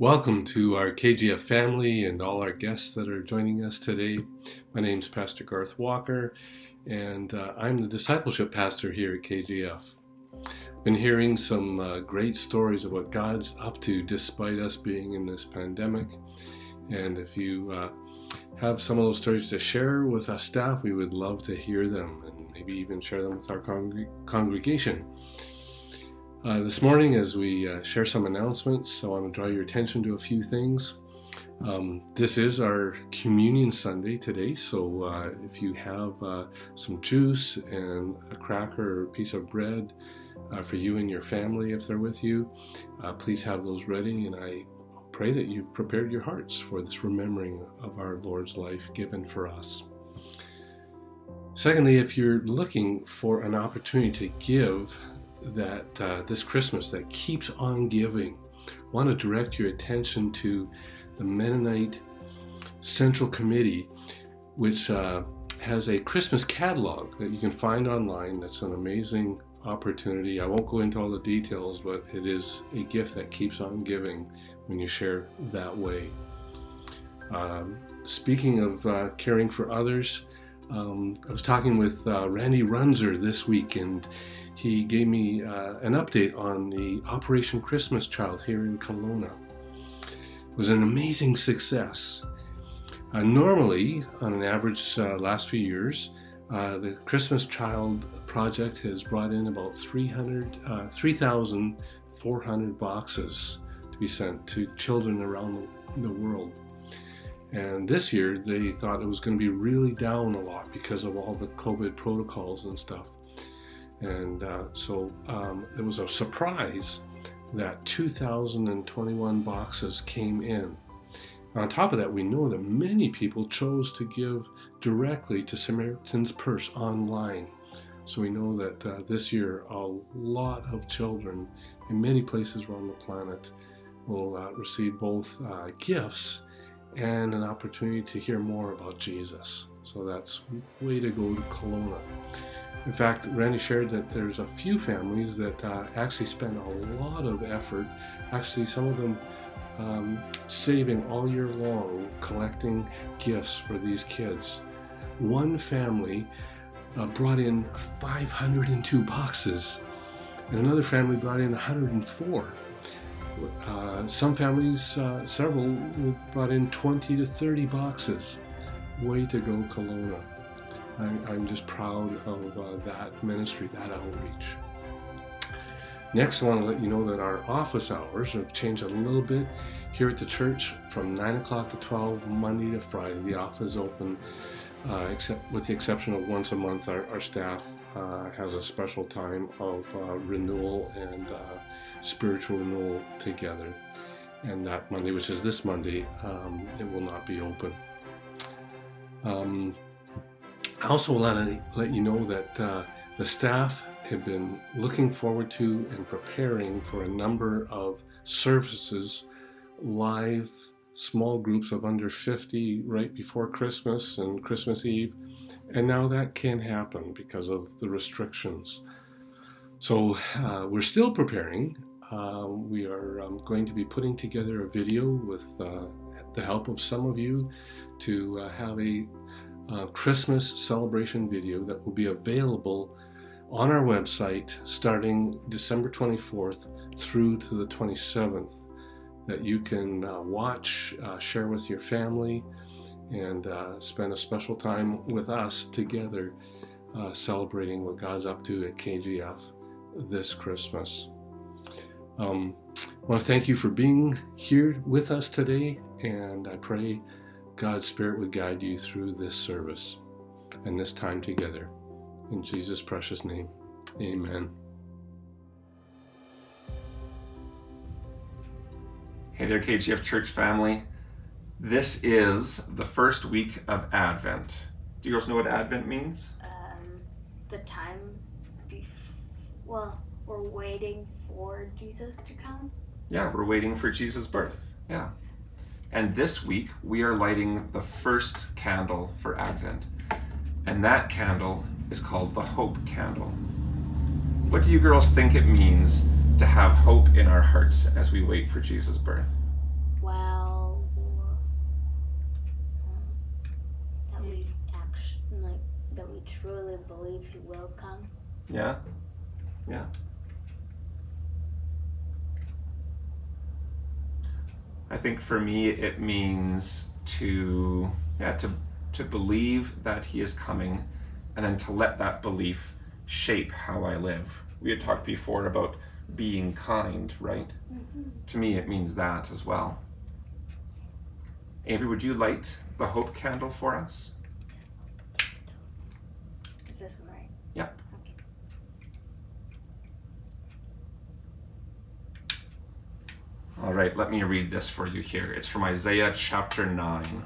Welcome to our KGF family and all our guests that are joining us today. My name is Pastor Garth Walker, and uh, I'm the discipleship pastor here at KGF. Been hearing some uh, great stories of what God's up to despite us being in this pandemic. And if you uh, have some of those stories to share with us staff, we would love to hear them and maybe even share them with our congregation. Uh, this morning, as we uh, share some announcements, I want to draw your attention to a few things. Um, this is our Communion Sunday today, so uh, if you have uh, some juice and a cracker or a piece of bread uh, for you and your family, if they're with you, uh, please have those ready. And I pray that you've prepared your hearts for this remembering of our Lord's life given for us. Secondly, if you're looking for an opportunity to give that uh, this Christmas that keeps on giving. I want to direct your attention to the Mennonite Central Committee, which uh, has a Christmas catalog that you can find online. That's an amazing opportunity. I won't go into all the details, but it is a gift that keeps on giving when you share that way. Um, speaking of uh, caring for others, um, I was talking with uh, Randy Runzer this week, and he gave me uh, an update on the Operation Christmas Child here in Kelowna. It was an amazing success. Uh, normally, on an average uh, last few years, uh, the Christmas Child project has brought in about 300, uh, 3,400 boxes to be sent to children around the world. And this year, they thought it was going to be really down a lot because of all the COVID protocols and stuff. And uh, so um, it was a surprise that 2,021 boxes came in. On top of that, we know that many people chose to give directly to Samaritan's Purse online. So we know that uh, this year a lot of children in many places around the planet will uh, receive both uh, gifts and an opportunity to hear more about Jesus. So that's way to go to Kelowna. In fact, Randy shared that there's a few families that uh, actually spend a lot of effort, actually, some of them um, saving all year long, collecting gifts for these kids. One family uh, brought in 502 boxes, and another family brought in 104. Uh, some families, uh, several, brought in 20 to 30 boxes. Way to go, Kelowna. I, am just proud of uh, that ministry, that outreach. Next, I want to let you know that our office hours have changed a little bit here at the church from 9 o'clock to 12, Monday to Friday. The office is open, uh, except with the exception of once a month, our, our staff uh, has a special time of renewal and spiritual renewal together. And that Monday, which is this Monday, um, it will not be open. Um, I also want to let you know that uh, the staff have been looking forward to and preparing for a number of services, live small groups of under 50 right before Christmas and Christmas Eve. And now that can't happen because of the restrictions. So uh, we're still preparing. Uh, we are um, going to be putting together a video with uh, the help of some of you to uh, have a uh, Christmas celebration video that will be available on our website starting December 24th through to the 27th that you can uh, watch, uh, share with your family, and spend a special time with us together celebrating what God's up to at KGF this Christmas. Um, I want to thank you for being here with us today, and I pray God's Spirit would guide you through this service and this time together. In Jesus' precious name, amen. Hey there, KGF Church family. This is the first week of Advent. Do you girls know what Advent means? Um, the time before, well, we're waiting for Jesus to come. Yeah, we're waiting for Jesus' birth. Yeah. And this week, we are lighting the first candle for Advent. And that candle is called the Hope Candle. What do you girls think it means to have hope in our hearts as we wait for Jesus' birth? well, um, that we actually like that we truly believe He will come. Yeah? Yeah. I think for me it means to yeah, to to believe that he is coming and then to let that belief shape how I live. We had talked before about being kind, right? Mm-hmm. To me it means that as well. Avery, would you light the hope candle for us? Is this one right? Yep. Okay. All right, let me read this for you here. It's from Isaiah chapter 9.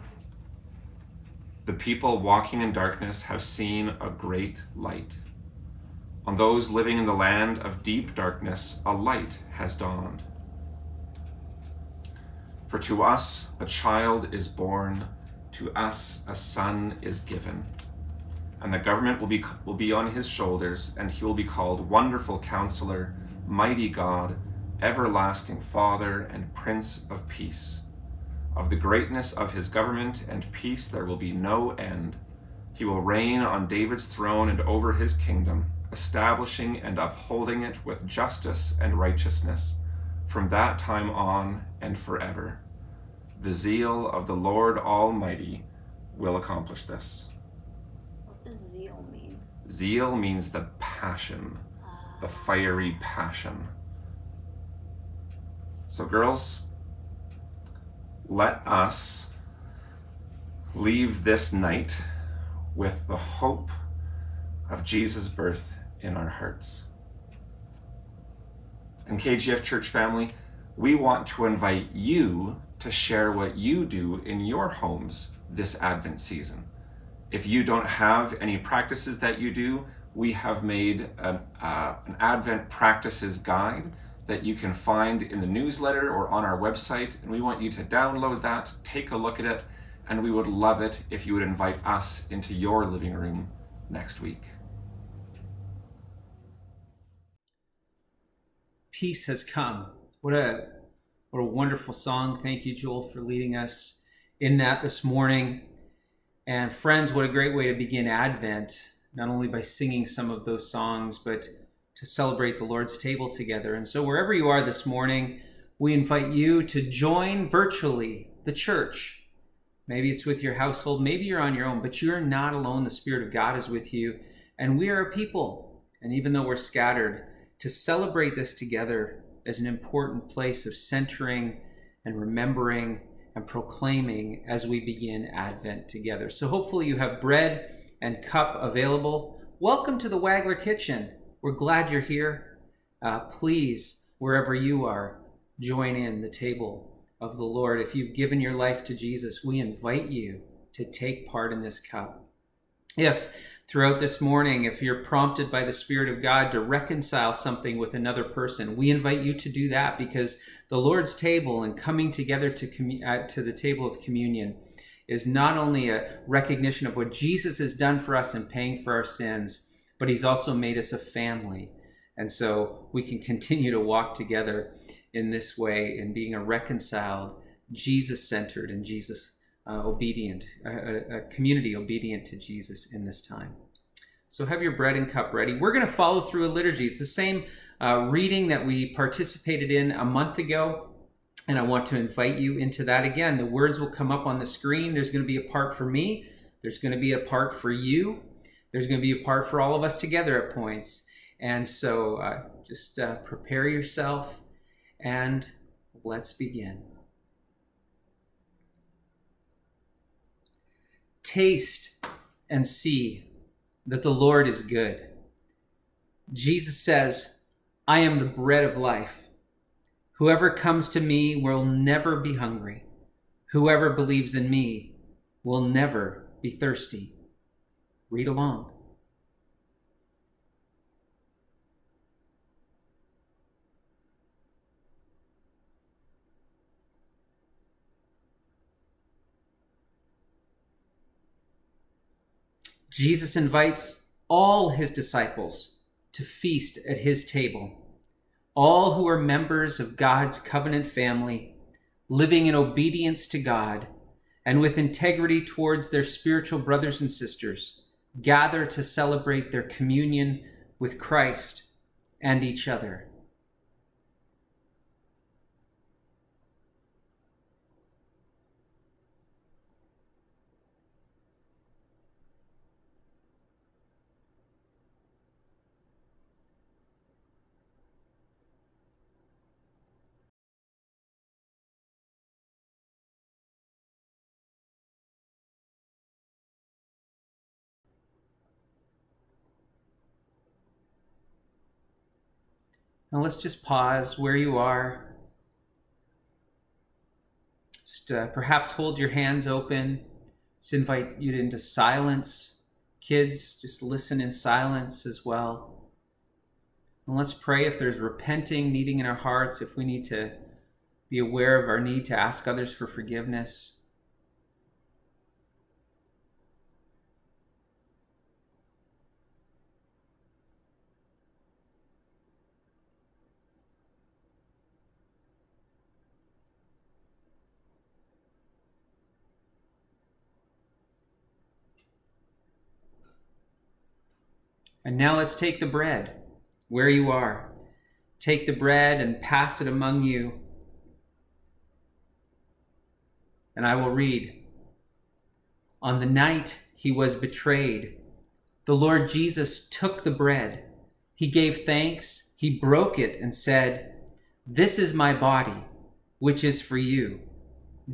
The people walking in darkness have seen a great light. On those living in the land of deep darkness, a light has dawned. For to us a child is born, to us a son is given. And the government will be, will be on his shoulders, and he will be called Wonderful Counselor, Mighty God, Everlasting Father, and Prince of Peace. Of the greatness of his government and peace there will be no end. He will reign on David's throne and over his kingdom, establishing and upholding it with justice and righteousness from that time on and forever. The zeal of the Lord Almighty will accomplish this. What does zeal mean? Zeal means the passion, the ah. fiery passion. So, girls, let us leave this night with the hope of Jesus' birth in our hearts. And KGF Church family, we want to invite you to share what you do in your homes this Advent season. If you don't have any practices that you do, we have made a, uh, an Advent practices guide that you can find in the newsletter or on our website. And we want you to download that, take a look at it, and we would love it if you would invite us into your living room next week. Peace has come. What a what a wonderful song. Thank you, Joel, for leading us in that this morning. And friends, what a great way to begin Advent, not only by singing some of those songs, but to celebrate the Lord's table together. And so, wherever you are this morning, we invite you to join virtually the church. Maybe it's with your household, maybe you're on your own, but you're not alone. The Spirit of God is with you. And we are a people. And even though we're scattered, to celebrate this together as an important place of centering and remembering and proclaiming as we begin Advent together. So, hopefully, you have bread and cup available. Welcome to the Wagler Kitchen. We're glad you're here. Uh, please, wherever you are, join in the table of the Lord. If you've given your life to Jesus, we invite you to take part in this cup. If throughout this morning, if you're prompted by the Spirit of God to reconcile something with another person, we invite you to do that because the Lord's table and coming together to, uh, to the table of communion is not only a recognition of what Jesus has done for us in paying for our sins, but He's also made us a family. And so we can continue to walk together in this way in being a reconciled, Jesus centered, and Jesus uh, obedient, a, a community obedient to Jesus in this time. So have your bread and cup ready. We're going to follow through a liturgy. It's the same uh, reading that we participated in a month ago. And I want to invite you into that again. The words will come up on the screen. There's going to be a part for me, there's going to be a part for you, there's going to be a part for all of us together at points. And so uh, just uh, prepare yourself and let's begin. Taste and see that the Lord is good. Jesus says, I am the bread of life. Whoever comes to me will never be hungry. Whoever believes in me will never be thirsty. Read along. Jesus invites all his disciples to feast at his table. All who are members of God's covenant family living in obedience to God and with integrity towards their spiritual brothers and sisters, gather to celebrate their communion with Christ and each other. Now let's just pause where you are. Just uh, perhaps hold your hands open. Just invite you into silence. Kids, just listen in silence as well. And let's pray if there's repenting needing in our hearts, if we need to be aware of our need to ask others for forgiveness. And now let's take the bread where you are. Take the bread and pass it among you. And I will read. On the night he was betrayed, the Lord Jesus took the bread. He gave thanks, he broke it, and said, This is my body, which is for you.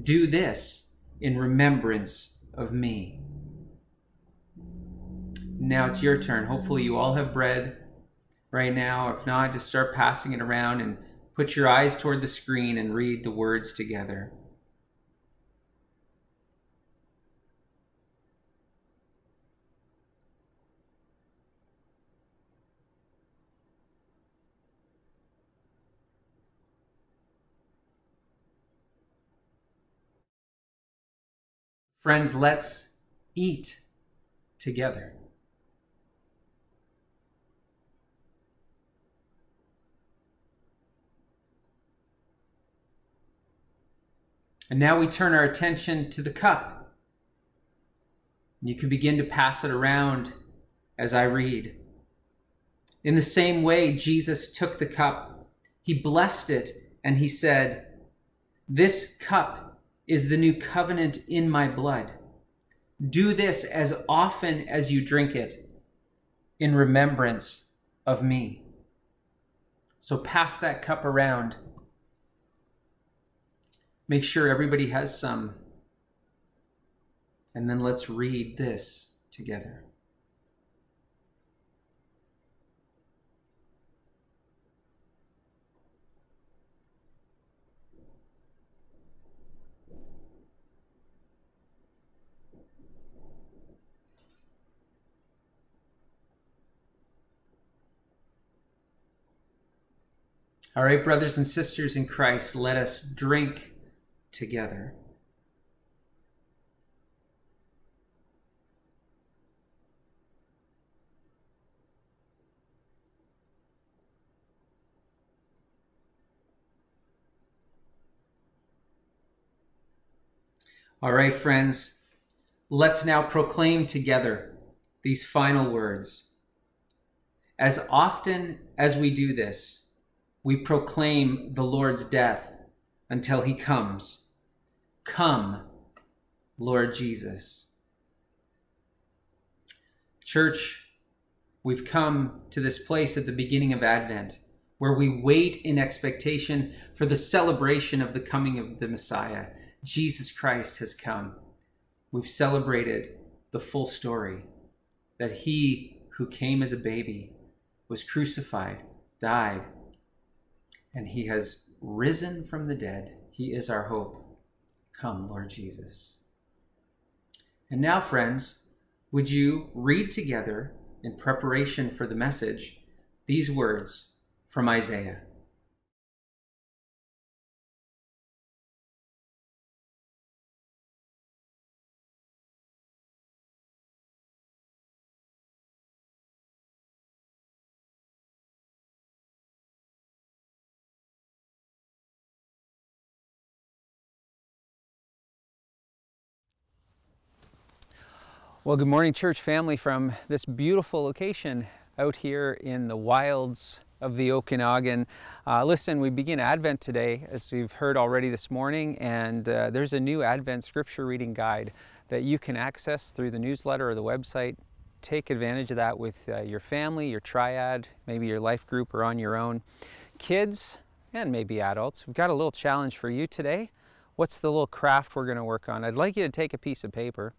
Do this in remembrance of me. Now it's your turn. Hopefully, you all have bread right now. If not, just start passing it around and put your eyes toward the screen and read the words together. Friends, let's eat together. And now we turn our attention to the cup. You can begin to pass it around as I read. In the same way, Jesus took the cup, he blessed it, and he said, This cup is the new covenant in my blood. Do this as often as you drink it in remembrance of me. So pass that cup around Make sure everybody has some. And then let's read this together. All right, brothers and sisters in Christ, let us drink together. All right, friends, let's now proclaim together these final words. As often as we do this, we proclaim the Lord's death until he comes. Come, Lord Jesus. Church, we've come to this place at the beginning of Advent where we wait in expectation for the celebration of the coming of the Messiah. Jesus Christ has come. We've celebrated the full story that he who came as a baby was crucified, died, and he has risen from the dead. He is our hope. Come, Lord Jesus. And now, friends, would you read together in preparation for the message these words from Isaiah? Well, good morning, church family, from this beautiful location out here in the wilds of the Okanagan. Uh, listen, we begin Advent today, as we've heard already this morning, and uh, there's a new Advent scripture reading guide that you can access through the newsletter or the website. Take advantage of that with uh, your family, your triad, maybe your life group, or on your own. Kids, and maybe adults, we've got a little challenge for you today. What's the little craft we're going to work on? I'd like you to take a piece of paper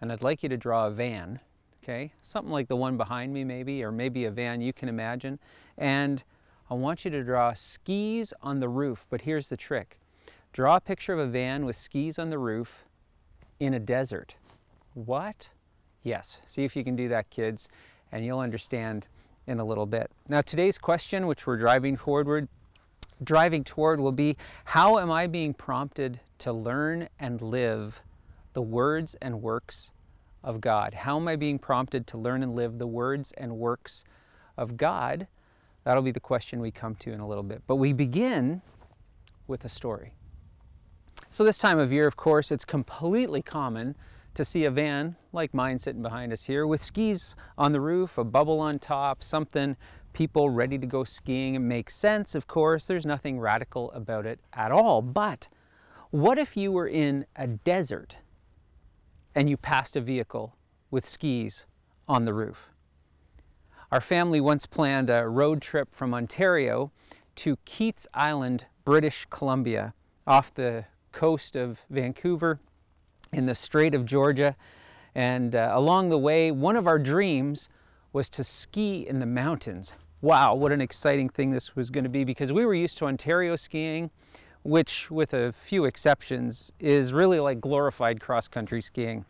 and I'd like you to draw a van, okay? Something like the one behind me maybe, or maybe a van you can imagine. And I want you to draw skis on the roof, but here's the trick. Draw a picture of a van with skis on the roof in a desert. What? Yes, see if you can do that, kids, and you'll understand in a little bit. Now, today's question, which we're driving forward, driving toward, will be how am I being prompted to learn and live the words and works of God? How am I being prompted to learn and live the words and works of God? That'll be the question we come to in a little bit. But we begin with a story. So, this time of year, of course, it's completely common to see a van like mine sitting behind us here with skis on the roof, a bubble on top, something people ready to go skiing. It makes sense, of course. There's nothing radical about it at all. But what if you were in a desert and you passed a vehicle with skis on the roof. Our family once planned a road trip from Ontario to Keats Island, British Columbia, off the coast of Vancouver in the Strait of Georgia. And uh, along the way, one of our dreams was to ski in the mountains. Wow, what an exciting thing this was going to be because we were used to Ontario skiing which, with a few exceptions, is really like glorified cross country skiing.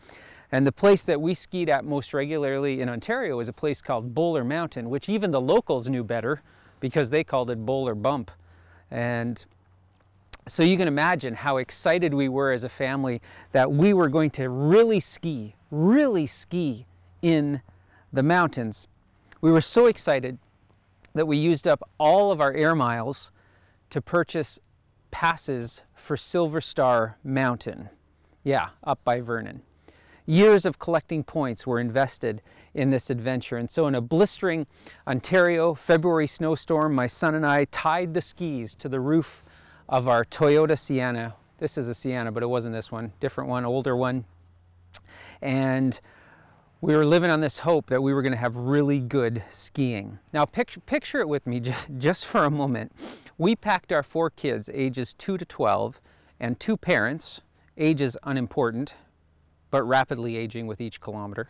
And the place that we skied at most regularly in Ontario is a place called Bowler Mountain, which even the locals knew better because they called it Bowler Bump. And so you can imagine how excited we were as a family that we were going to really ski, really ski in the mountains. We were so excited that we used up all of our air miles to purchase passes for Silver Star Mountain. Yeah, up by Vernon. Years of collecting points were invested in this adventure. And so, in a blistering Ontario February snowstorm, my son and I tied the skis to the roof of our Toyota Sienna. This is a Sienna, but it wasn't this one, different one, older one. And we were living on this hope that we were going to have really good skiing. Now, picture, picture it with me just, just for a moment. We packed our four kids, ages 2 to 12, and two parents, ages unimportant, but rapidly aging with each kilometer,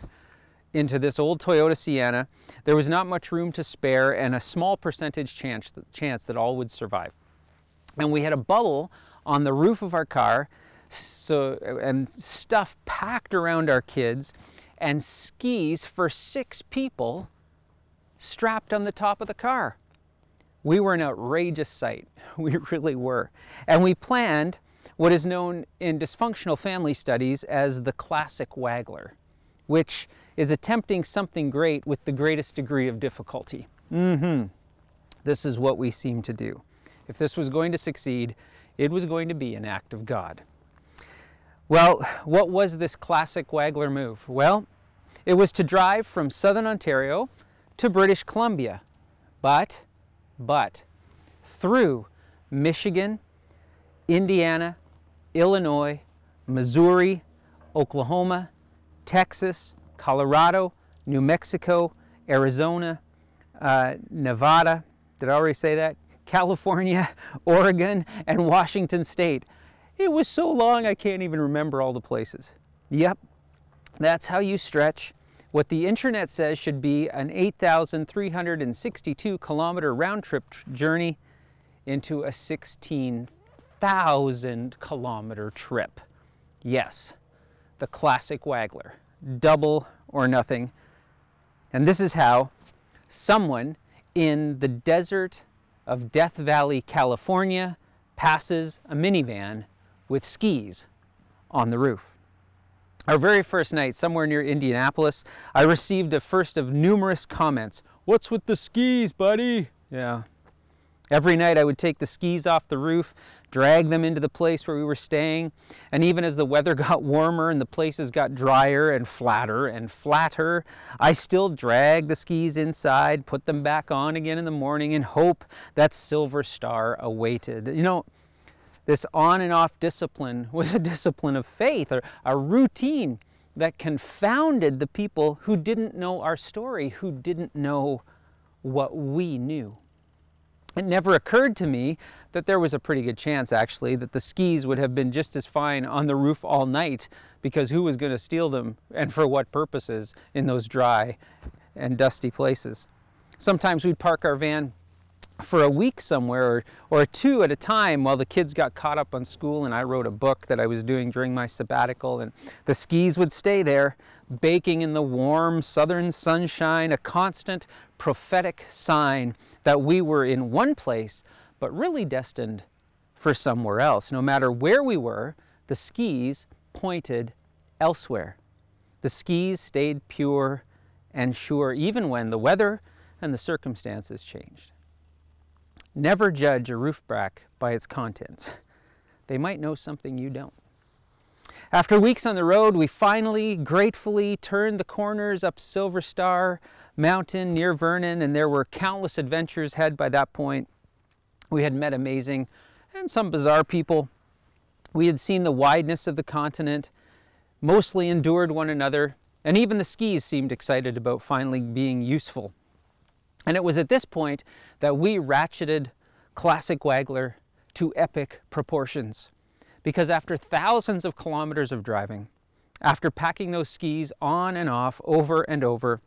into this old Toyota Sienna. There was not much room to spare and a small percentage chance, chance that all would survive. And we had a bubble on the roof of our car so, and stuff packed around our kids and skis for six people strapped on the top of the car. We were an outrageous sight. We really were. And we planned what is known in dysfunctional family studies as the classic Wagler, which is attempting something great with the greatest degree of difficulty. Mm-hmm. This is what we seem to do. If this was going to succeed, it was going to be an act of God. Well, what was this classic Wagler move? Well, it was to drive from southern Ontario to British Columbia. But but through Michigan, Indiana, Illinois, Missouri, Oklahoma, Texas, Colorado, New Mexico, Arizona, uh, Nevada, did I already say that? California, Oregon, and Washington State. It was so long I can't even remember all the places. Yep, that's how you stretch what the internet says should be an 8,362 kilometer round trip journey into a 16,000 kilometer trip. Yes, the classic Wagler, double or nothing. And this is how someone in the desert of Death Valley, California, passes a minivan with skis on the roof. Our very first night, somewhere near Indianapolis, I received a first of numerous comments. What's with the skis, buddy? Yeah. Every night I would take the skis off the roof, drag them into the place where we were staying. And even as the weather got warmer and the places got drier and flatter and flatter, I still drag the skis inside, put them back on again in the morning, and hope that Silver Star awaited. You know, this on and off discipline was a discipline of faith, or a routine that confounded the people who didn't know our story, who didn't know what we knew. It never occurred to me that there was a pretty good chance, actually, that the skis would have been just as fine on the roof all night because who was going to steal them and for what purposes in those dry and dusty places. Sometimes we'd park our van for a week somewhere or, or two at a time while the kids got caught up on school and I wrote a book that I was doing during my sabbatical and the skis would stay there baking in the warm southern sunshine a constant prophetic sign that we were in one place but really destined for somewhere else. No matter where we were the skis pointed elsewhere. The skis stayed pure and sure even when the weather and the circumstances changed Never judge a roof rack by its contents. They might know something you don't. After weeks on the road, we finally gratefully turned the corners up Silver Star Mountain near Vernon, and there were countless adventures had by that point. We had met amazing and some bizarre people. We had seen the wideness of the continent, mostly endured one another, and even the skis seemed excited about finally being useful and it was at this point that we ratcheted Classic Wagler to epic proportions. Because after thousands of kilometers of driving, after packing those skis on and off over and over,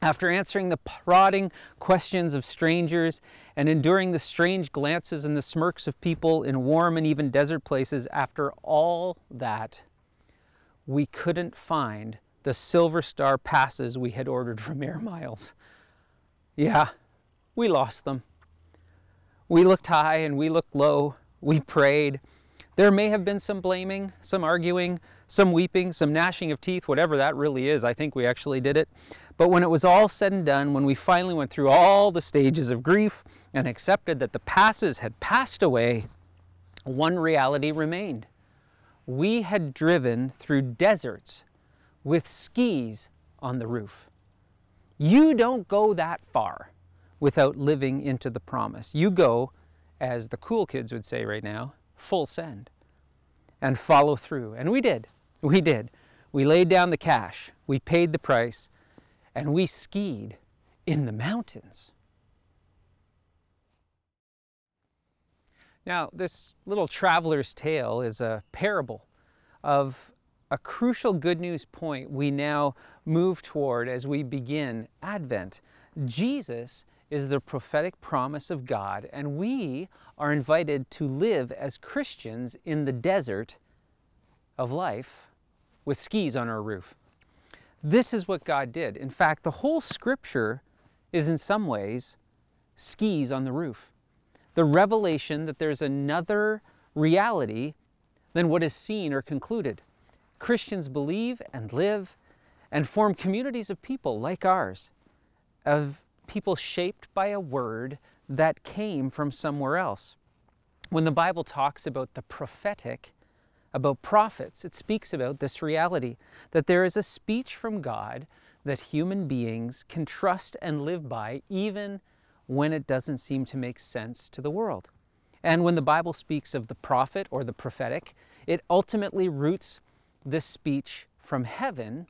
after answering the prodding questions of strangers and enduring the strange glances and the smirks of people in warm and even desert places, after all that, we couldn't find the Silver Star passes we had ordered from Air Miles. Yeah, we lost them. We looked high and we looked low. We prayed. There may have been some blaming, some arguing, some weeping, some gnashing of teeth, whatever that really is. I think we actually did it. But when it was all said and done, when we finally went through all the stages of grief and accepted that the passes had passed away, one reality remained. We had driven through deserts with skis on the roof. You don't go that far without living into the promise. You go, as the cool kids would say right now, full send and follow through. And we did. We did. We laid down the cash, we paid the price, and we skied in the mountains. Now, this little traveler's tale is a parable of a crucial good news point we now move toward as we begin Advent. Jesus is the prophetic promise of God, and we are invited to live as Christians in the desert of life with skis on our roof. This is what God did. In fact, the whole scripture is in some ways skis on the roof. The revelation that there's another reality than what is seen or concluded. Christians believe and live and form communities of people like ours, of people shaped by a word that came from somewhere else. When the Bible talks about the prophetic, about prophets, it speaks about this reality that there is a speech from God that human beings can trust and live by even when it doesn't seem to make sense to the world. And when the Bible speaks of the prophet or the prophetic, it ultimately roots this speech from heaven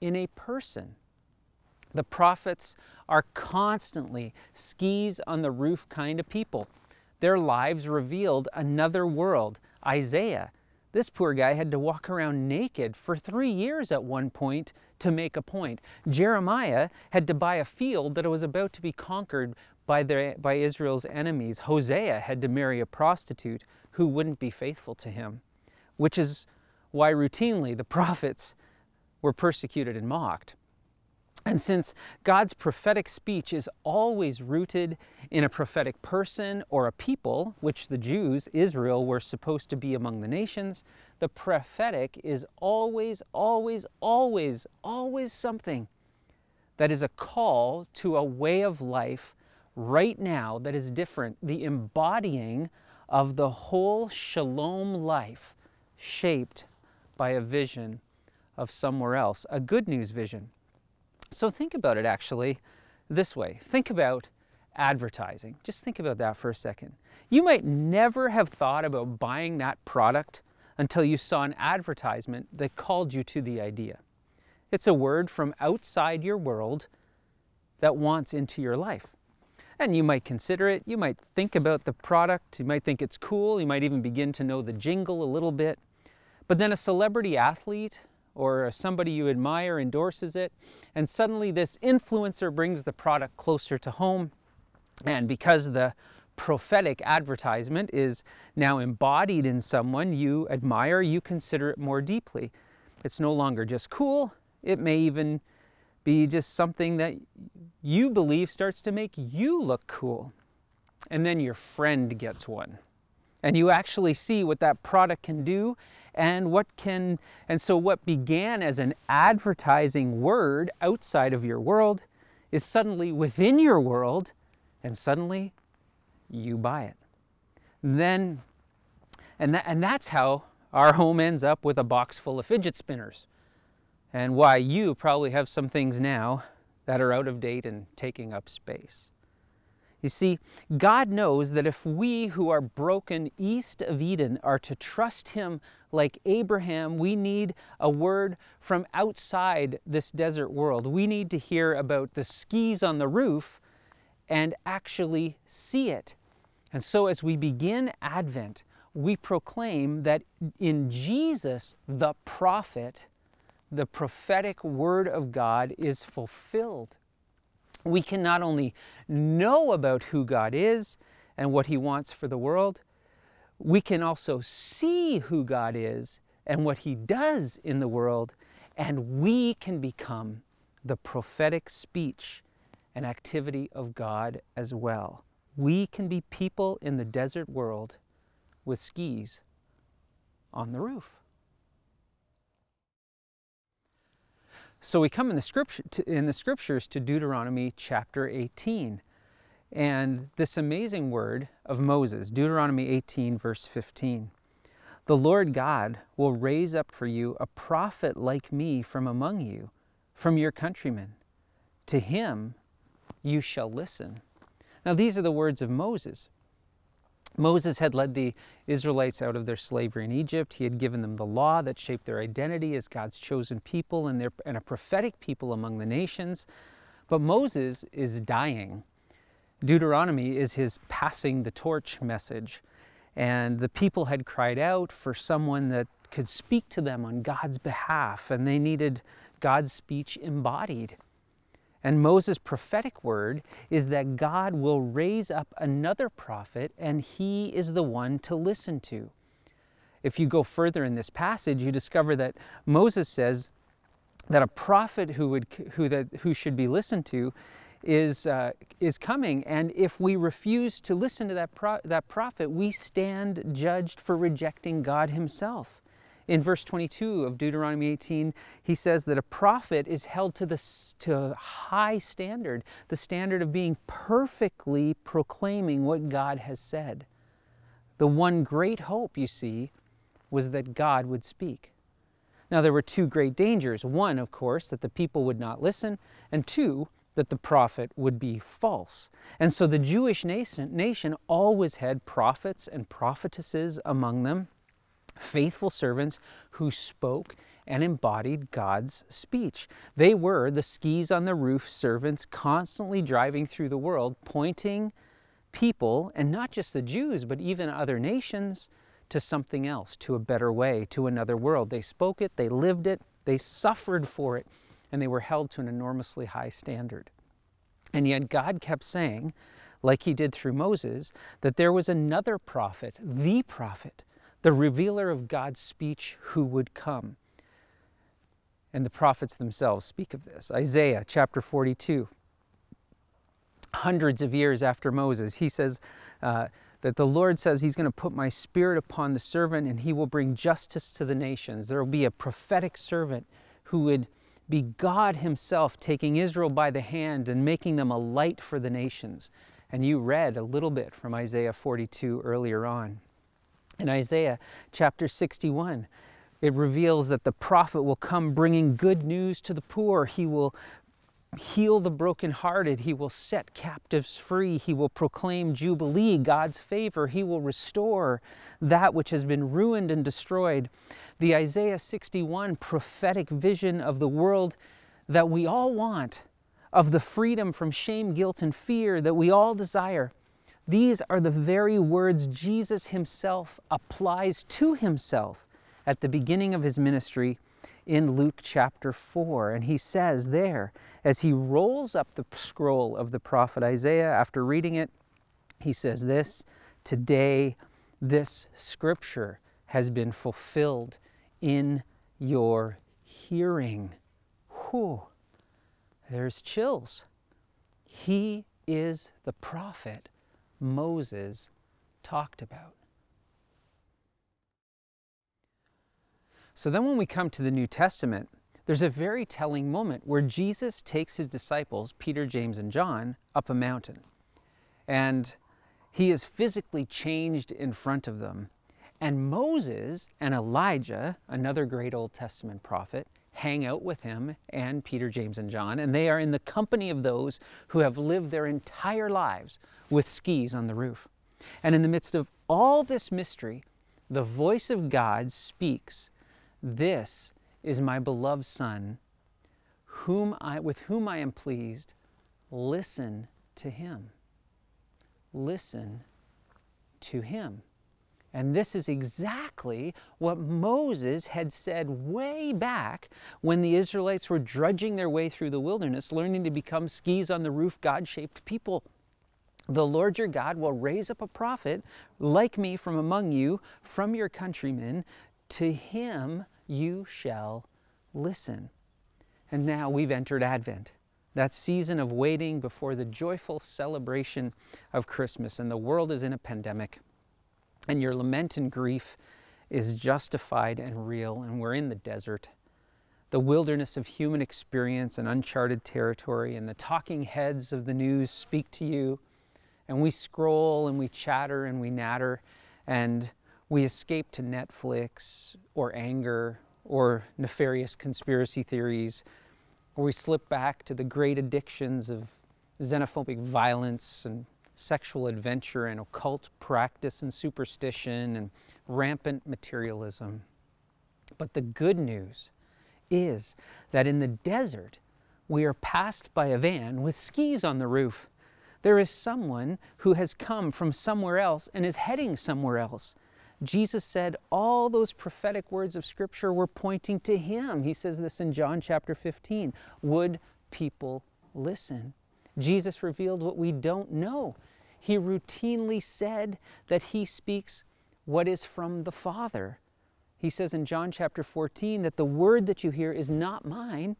in a person. The prophets are constantly skis on the roof kind of people. Their lives revealed another world. Isaiah, this poor guy had to walk around naked for three years at one point to make a point. Jeremiah had to buy a field that was about to be conquered by, their, by Israel's enemies. Hosea had to marry a prostitute who wouldn't be faithful to him, which is why routinely the prophets were persecuted and mocked. And since God's prophetic speech is always rooted in a prophetic person or a people, which the Jews, Israel, were supposed to be among the nations, the prophetic is always, always, always, always something that is a call to a way of life right now that is different, the embodying of the whole shalom life shaped by a vision of somewhere else, a good news vision. So think about it actually this way think about advertising. Just think about that for a second. You might never have thought about buying that product until you saw an advertisement that called you to the idea. It's a word from outside your world that wants into your life. And you might consider it, you might think about the product, you might think it's cool, you might even begin to know the jingle a little bit. But then a celebrity athlete or somebody you admire endorses it, and suddenly this influencer brings the product closer to home. And because the prophetic advertisement is now embodied in someone you admire, you consider it more deeply. It's no longer just cool, it may even be just something that you believe starts to make you look cool. And then your friend gets one. And you actually see what that product can do and what can, and so what began as an advertising word outside of your world is suddenly within your world, and suddenly you buy it. And then, and, that, and that's how our home ends up with a box full of fidget spinners and why you probably have some things now that are out of date and taking up space. You see, God knows that if we who are broken east of Eden are to trust Him like Abraham, we need a word from outside this desert world. We need to hear about the skis on the roof and actually see it. And so as we begin Advent, we proclaim that in Jesus, the prophet, the prophetic word of God is fulfilled. We can not only know about who God is and what He wants for the world, we can also see who God is and what He does in the world, and we can become the prophetic speech and activity of God as well. We can be people in the desert world with skis on the roof. So we come in the, scripture, to, in the scriptures to Deuteronomy chapter 18. And this amazing word of Moses, Deuteronomy 18, verse 15. The Lord God will raise up for you a prophet like me from among you, from your countrymen. To him you shall listen. Now, these are the words of Moses. Moses had led the Israelites out of their slavery in Egypt. He had given them the law that shaped their identity as God's chosen people and, and a prophetic people among the nations. But Moses is dying. Deuteronomy is his passing the torch message. And the people had cried out for someone that could speak to them on God's behalf, and they needed God's speech embodied. And Moses' prophetic word is that God will raise up another prophet and he is the one to listen to. If you go further in this passage, you discover that Moses says that a prophet who, would, who, that, who should be listened to is, uh, is coming. And if we refuse to listen to that, pro- that prophet, we stand judged for rejecting God Himself. In verse 22 of Deuteronomy 18, he says that a prophet is held to, the, to a high standard, the standard of being perfectly proclaiming what God has said. The one great hope, you see, was that God would speak. Now, there were two great dangers. One, of course, that the people would not listen, and two, that the prophet would be false. And so the Jewish nation, nation always had prophets and prophetesses among them faithful servants who spoke and embodied God's speech. They were the skis on the roof servants constantly driving through the world, pointing people, and not just the Jews, but even other nations, to something else, to a better way, to another world. They spoke it, they lived it, they suffered for it, and they were held to an enormously high standard. And yet God kept saying, like he did through Moses, that there was another prophet, the prophet, the revealer of God's speech who would come. And the prophets themselves speak of this. Isaiah chapter 42, hundreds of years after Moses, he says uh, that the Lord says he's going to put my spirit upon the servant and he will bring justice to the nations. There will be a prophetic servant who would be God himself taking Israel by the hand and making them a light for the nations. And you read a little bit from Isaiah 42 earlier on. In Isaiah chapter 61, it reveals that the prophet will come bringing good news to the poor. He will heal the brokenhearted. He will set captives free. He will proclaim Jubilee, God's favor. He will restore that which has been ruined and destroyed. The Isaiah 61 prophetic vision of the world that we all want, of the freedom from shame, guilt, and fear that we all desire. These are the very words Jesus himself applies to himself at the beginning of his ministry in Luke chapter 4. And he says there, as he rolls up the scroll of the prophet Isaiah after reading it, he says this Today, this scripture has been fulfilled in your hearing. Whew, there's chills. He is the prophet Moses talked about. So then, when we come to the New Testament, there's a very telling moment where Jesus takes his disciples, Peter, James, and John, up a mountain. And he is physically changed in front of them. And Moses and Elijah, another great Old Testament prophet, hang out with him and Peter, James, and John. And they are in the company of those who have lived their entire lives with skis on the roof. And in the midst of all this mystery, the voice of God speaks this is my beloved Son, whom I, with whom I am pleased. Listen to him. Listen to him. And this is exactly what Moses had said way back when the Israelites were drudging their way through the wilderness, learning to become skis on the roof, God shaped people. The Lord your God will raise up a prophet like me from among you, from your countrymen, to him you shall listen. And now we've entered Advent, that season of waiting before the joyful celebration of Christmas. And the world is in a pandemic, and your lament and grief is justified and real, and we're in the desert. The wilderness of human experience and uncharted territory, and the talking heads of the news speak to you, and we scroll and we chatter and we natter, and we escape to Netflix or anger or nefarious conspiracy theories, or we slip back to the great addictions of xenophobic violence and sexual adventure and occult practice and superstition and rampant materialism. But the good news is that in the desert, we are passed by a van with skis on the roof. There is someone who has come from somewhere else and is heading somewhere else. Jesus said all those prophetic words of Scripture were pointing to Him. He says this in John chapter 15. Would people listen? Jesus revealed what we don't know. He routinely said that He speaks what is from the Father. He says in John chapter 14 that the word that you hear is not mine,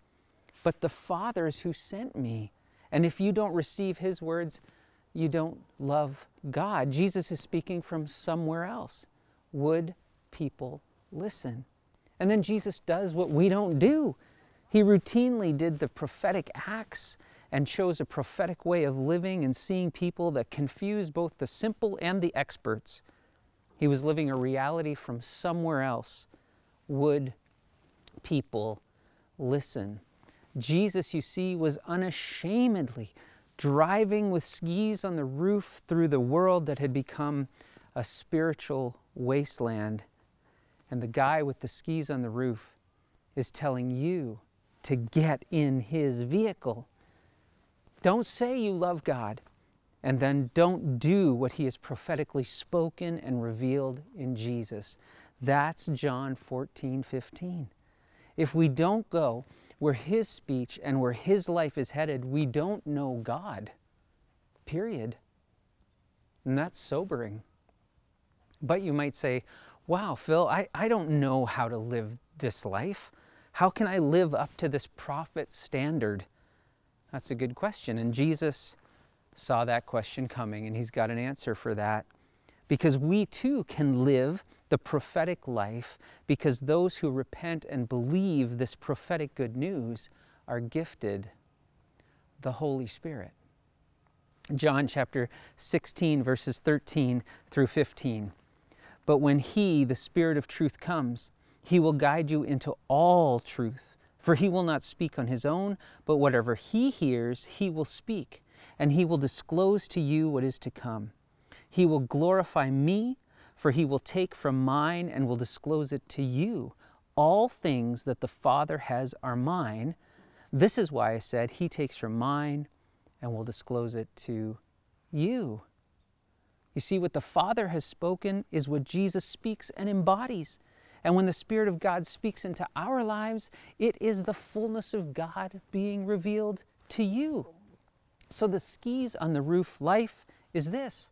but the Father's who sent me. And if you don't receive His words, you don't love God. Jesus is speaking from somewhere else would people listen? And then Jesus does what we don't do. He routinely did the prophetic acts and chose a prophetic way of living and seeing people that confused both the simple and the experts. He was living a reality from somewhere else. Would people listen? Jesus, you see, was unashamedly driving with skis on the roof through the world that had become a spiritual wasteland, and the guy with the skis on the roof is telling you to get in his vehicle. Don't say you love God and then don't do what he has prophetically spoken and revealed in Jesus. That's John 14, 15. If we don't go where his speech and where his life is headed, we don't know God. Period. And that's sobering. But you might say, wow, Phil, I, I don't know how to live this life. How can I live up to this prophet standard? That's a good question. And Jesus saw that question coming, and he's got an answer for that. Because we too can live the prophetic life, because those who repent and believe this prophetic good news are gifted the Holy Spirit. John chapter 16, verses 13 through 15. But when He, the Spirit of truth, comes, He will guide you into all truth. For He will not speak on His own, but whatever He hears, He will speak, and He will disclose to you what is to come. He will glorify me, for He will take from mine and will disclose it to you. All things that the Father has are mine. This is why I said, He takes from mine and will disclose it to you. You see, what the Father has spoken is what Jesus speaks and embodies. And when the Spirit of God speaks into our lives, it is the fullness of God being revealed to you. So the skis on the roof life is this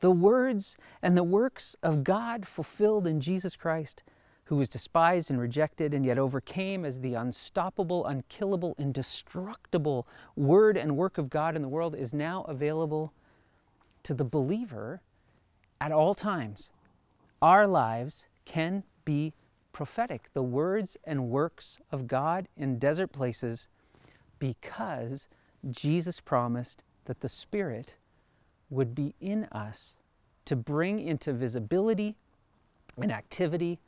the words and the works of God fulfilled in Jesus Christ who was despised and rejected and yet overcame as the unstoppable, unkillable, indestructible word and work of God in the world, is now available to the believer at all times. Our lives can be prophetic, the words and works of God in desert places, because Jesus promised that the Spirit would be in us to bring into visibility and activity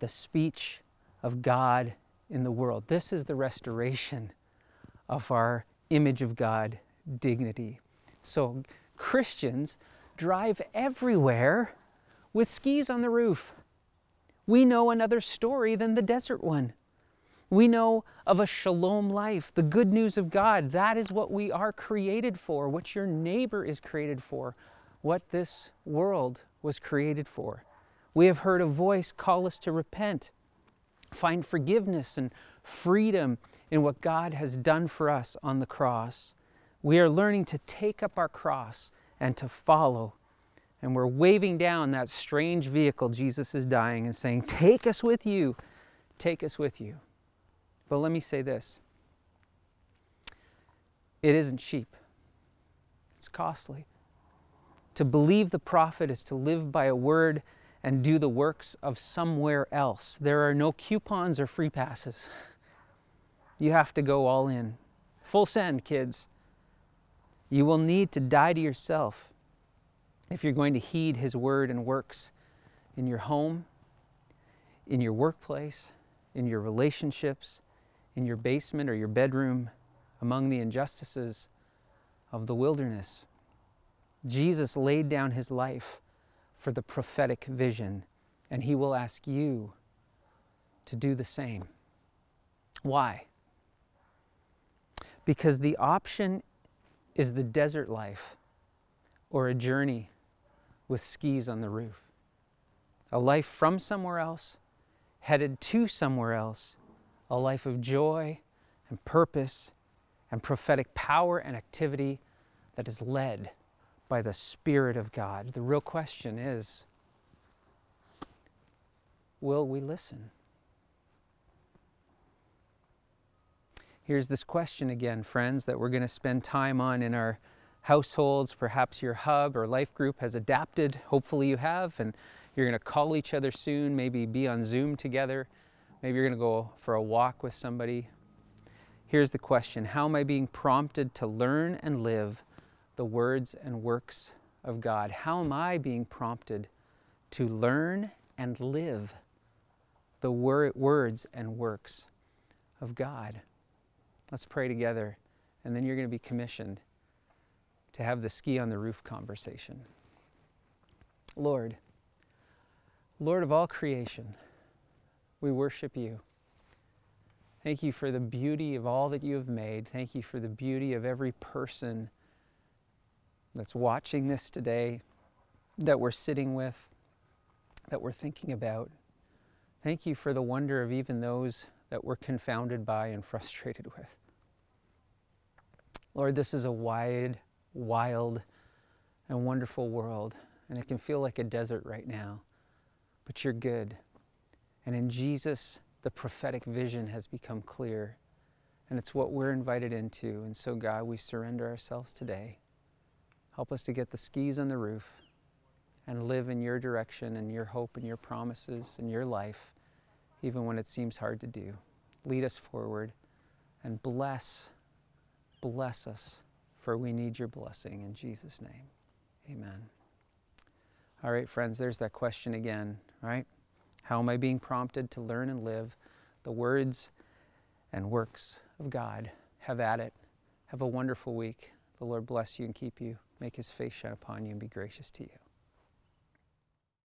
the speech of God in the world. This is the restoration of our image of God dignity. So, Christians drive everywhere with skis on the roof. We know another story than the desert one. We know of a shalom life, the good news of God. That is what we are created for, what your neighbor is created for, what this world was created for. We have heard a voice call us to repent, find forgiveness and freedom in what God has done for us on the cross. We are learning to take up our cross and to follow. And we're waving down that strange vehicle Jesus is dying and saying, Take us with you. Take us with you. But let me say this it isn't cheap, it's costly. To believe the prophet is to live by a word and do the works of somewhere else. There are no coupons or free passes. You have to go all in. Full send, kids. You will need to die to yourself if you're going to heed His word and works in your home, in your workplace, in your relationships, in your basement or your bedroom, among the injustices of the wilderness. Jesus laid down His life for the prophetic vision, and He will ask you to do the same. Why? Because the option is the desert life or a journey with skis on the roof. A life from somewhere else, headed to somewhere else, a life of joy and purpose and prophetic power and activity that is led by the Spirit of God. The real question is will we listen? Here's this question again, friends, that we're going to spend time on in our households. Perhaps your hub or life group has adapted. Hopefully, you have, and you're going to call each other soon, maybe be on Zoom together. Maybe you're going to go for a walk with somebody. Here's the question How am I being prompted to learn and live the words and works of God? How am I being prompted to learn and live the wor- words and works of God? Let's pray together, and then you're going to be commissioned to have the ski on the roof conversation. Lord, Lord of all creation, we worship you. Thank you for the beauty of all that you have made. Thank you for the beauty of every person that's watching this today, that we're sitting with, that we're thinking about. Thank you for the wonder of even those that we're confounded by and frustrated with. Lord, this is a wide, wild, and wonderful world, and it can feel like a desert right now, but you're good. And in Jesus, the prophetic vision has become clear, and it's what we're invited into. And so, God, we surrender ourselves today. Help us to get the skis on the roof and live in your direction and your hope and your promises and your life, even when it seems hard to do. Lead us forward and bless, bless us for we need your blessing. In Jesus' name, amen. All right, friends, there's that question again, right? How am I being prompted to learn and live the words and works of God? Have at it. Have a wonderful week. The Lord bless you and keep you, make his face shine upon you, and be gracious to you.